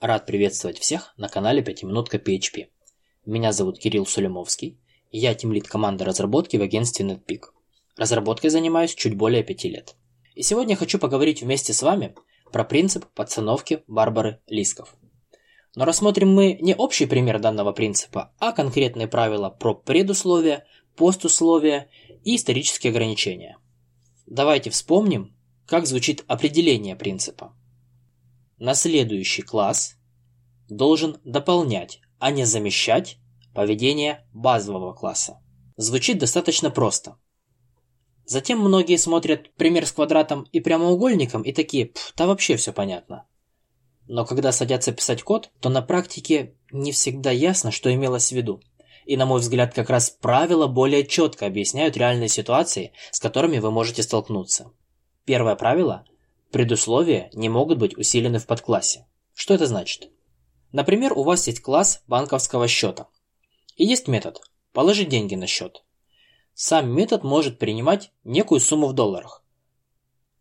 Рад приветствовать всех на канале Пятиминутка PHP. Меня зовут Кирилл Сулимовский, и я тимлит команды разработки в агентстве NetPeak. Разработкой занимаюсь чуть более пяти лет. И сегодня хочу поговорить вместе с вами про принцип подстановки Барбары Лисков. Но рассмотрим мы не общий пример данного принципа, а конкретные правила про предусловия, постусловия и исторические ограничения. Давайте вспомним, как звучит определение принципа. Наследующий класс должен дополнять, а не замещать поведение базового класса. Звучит достаточно просто. Затем многие смотрят пример с квадратом и прямоугольником и такие, да вообще все понятно. Но когда садятся писать код, то на практике не всегда ясно, что имелось в виду. И на мой взгляд, как раз правила более четко объясняют реальные ситуации, с которыми вы можете столкнуться. Первое правило – предусловия не могут быть усилены в подклассе. Что это значит? Например, у вас есть класс банковского счета. И есть метод – положить деньги на счет. Сам метод может принимать некую сумму в долларах.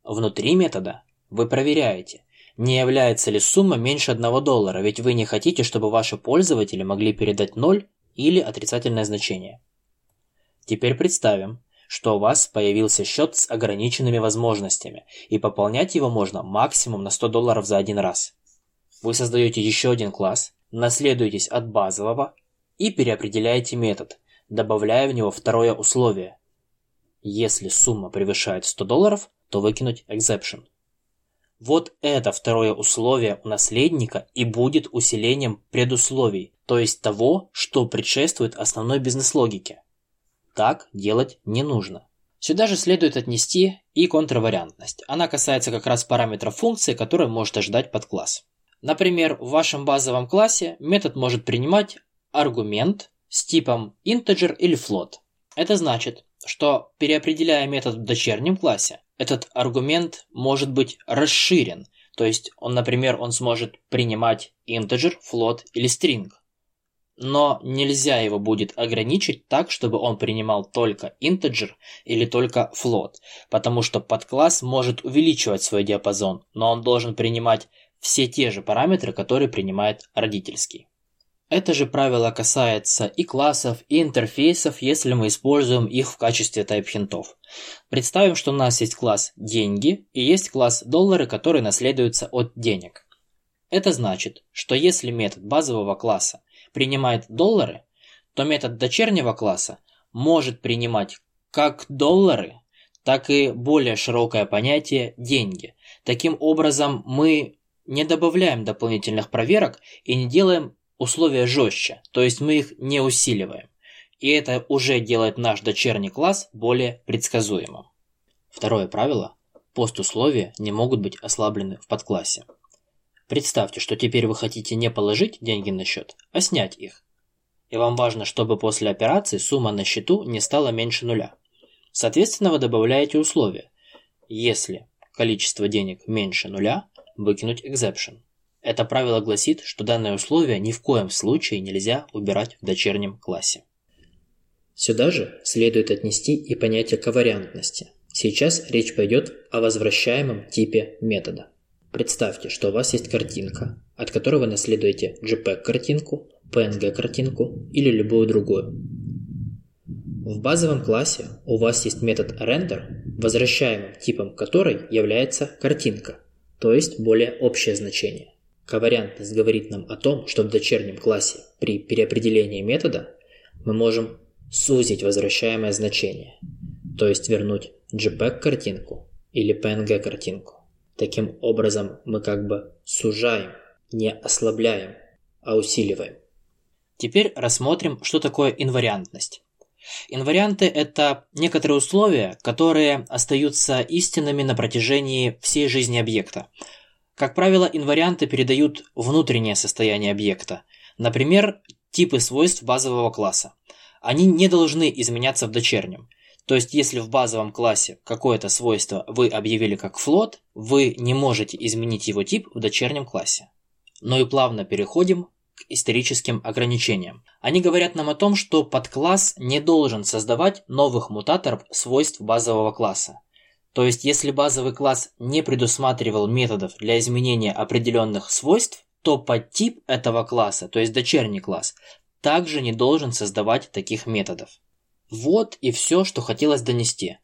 Внутри метода вы проверяете, не является ли сумма меньше 1 доллара, ведь вы не хотите, чтобы ваши пользователи могли передать 0 или отрицательное значение. Теперь представим, что у вас появился счет с ограниченными возможностями, и пополнять его можно максимум на 100 долларов за один раз. Вы создаете еще один класс, наследуетесь от базового и переопределяете метод, добавляя в него второе условие. Если сумма превышает 100 долларов, то выкинуть exception. Вот это второе условие у наследника и будет усилением предусловий, то есть того, что предшествует основной бизнес-логике. Так делать не нужно. Сюда же следует отнести и контравариантность. Она касается как раз параметров функции, которые может ожидать подкласс. Например, в вашем базовом классе метод может принимать аргумент с типом integer или float. Это значит, что переопределяя метод в дочернем классе, этот аргумент может быть расширен, то есть он, например, он сможет принимать integer, float или string. Но нельзя его будет ограничить так, чтобы он принимал только integer или только float, потому что подкласс может увеличивать свой диапазон, но он должен принимать все те же параметры, которые принимает родительский. Это же правило касается и классов, и интерфейсов, если мы используем их в качестве тайп-хинтов. Представим, что у нас есть класс «деньги» и есть класс «доллары», который наследуется от денег. Это значит, что если метод базового класса принимает доллары, то метод дочернего класса может принимать как доллары, так и более широкое понятие «деньги». Таким образом, мы не добавляем дополнительных проверок и не делаем условия жестче, то есть мы их не усиливаем. И это уже делает наш дочерний класс более предсказуемым. Второе правило – постусловия не могут быть ослаблены в подклассе. Представьте, что теперь вы хотите не положить деньги на счет, а снять их. И вам важно, чтобы после операции сумма на счету не стала меньше нуля. Соответственно, вы добавляете условие. Если количество денег меньше нуля, выкинуть exception. Это правило гласит, что данное условие ни в коем случае нельзя убирать в дочернем классе. Сюда же следует отнести и понятие ковариантности. Сейчас речь пойдет о возвращаемом типе метода. Представьте, что у вас есть картинка, от которой вы наследуете JPEG-картинку, PNG-картинку или любую другую. В базовом классе у вас есть метод render, возвращаемым типом которой является картинка, то есть более общее значение. Ковариантность говорит нам о том, что в дочернем классе при переопределении метода мы можем сузить возвращаемое значение, то есть вернуть JPEG-картинку или PNG-картинку. Таким образом мы как бы сужаем, не ослабляем, а усиливаем. Теперь рассмотрим, что такое инвариантность. Инварианты – это некоторые условия, которые остаются истинными на протяжении всей жизни объекта – как правило, инварианты передают внутреннее состояние объекта, например, типы свойств базового класса. Они не должны изменяться в дочернем. То есть, если в базовом классе какое-то свойство вы объявили как float, вы не можете изменить его тип в дочернем классе. Но и плавно переходим к историческим ограничениям. Они говорят нам о том, что подкласс не должен создавать новых мутаторов свойств базового класса. То есть, если базовый класс не предусматривал методов для изменения определенных свойств то подтип этого класса, то есть дочерний класс, также не должен создавать таких методов. Вот и все, что хотелось донести.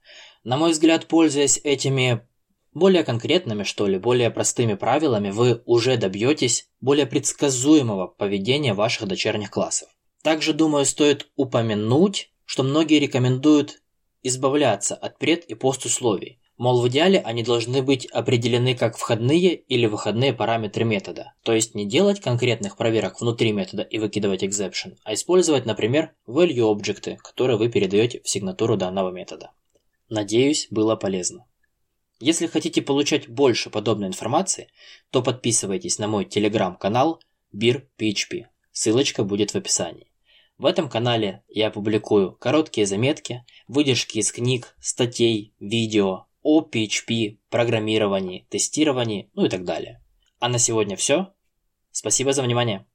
На мой взгляд, пользуясь этими более конкретными, что ли, более простыми правилами, вы уже добьетесь более предсказуемого поведения ваших дочерних классов. Также, думаю, стоит упомянуть, что многие рекомендуют избавляться от пред- и постусловий. Мол, в идеале они должны быть определены как входные или выходные параметры метода. То есть не делать конкретных проверок внутри метода и выкидывать exception, а использовать, например, value объекты, которые вы передаете в сигнатуру данного метода. Надеюсь, было полезно. Если хотите получать больше подобной информации, то подписывайтесь на мой телеграм-канал BIR.PHP. Ссылочка будет в описании. В этом канале я публикую короткие заметки, выдержки из книг, статей, видео, о PHP, программировании, тестировании, ну и так далее. А на сегодня все. Спасибо за внимание.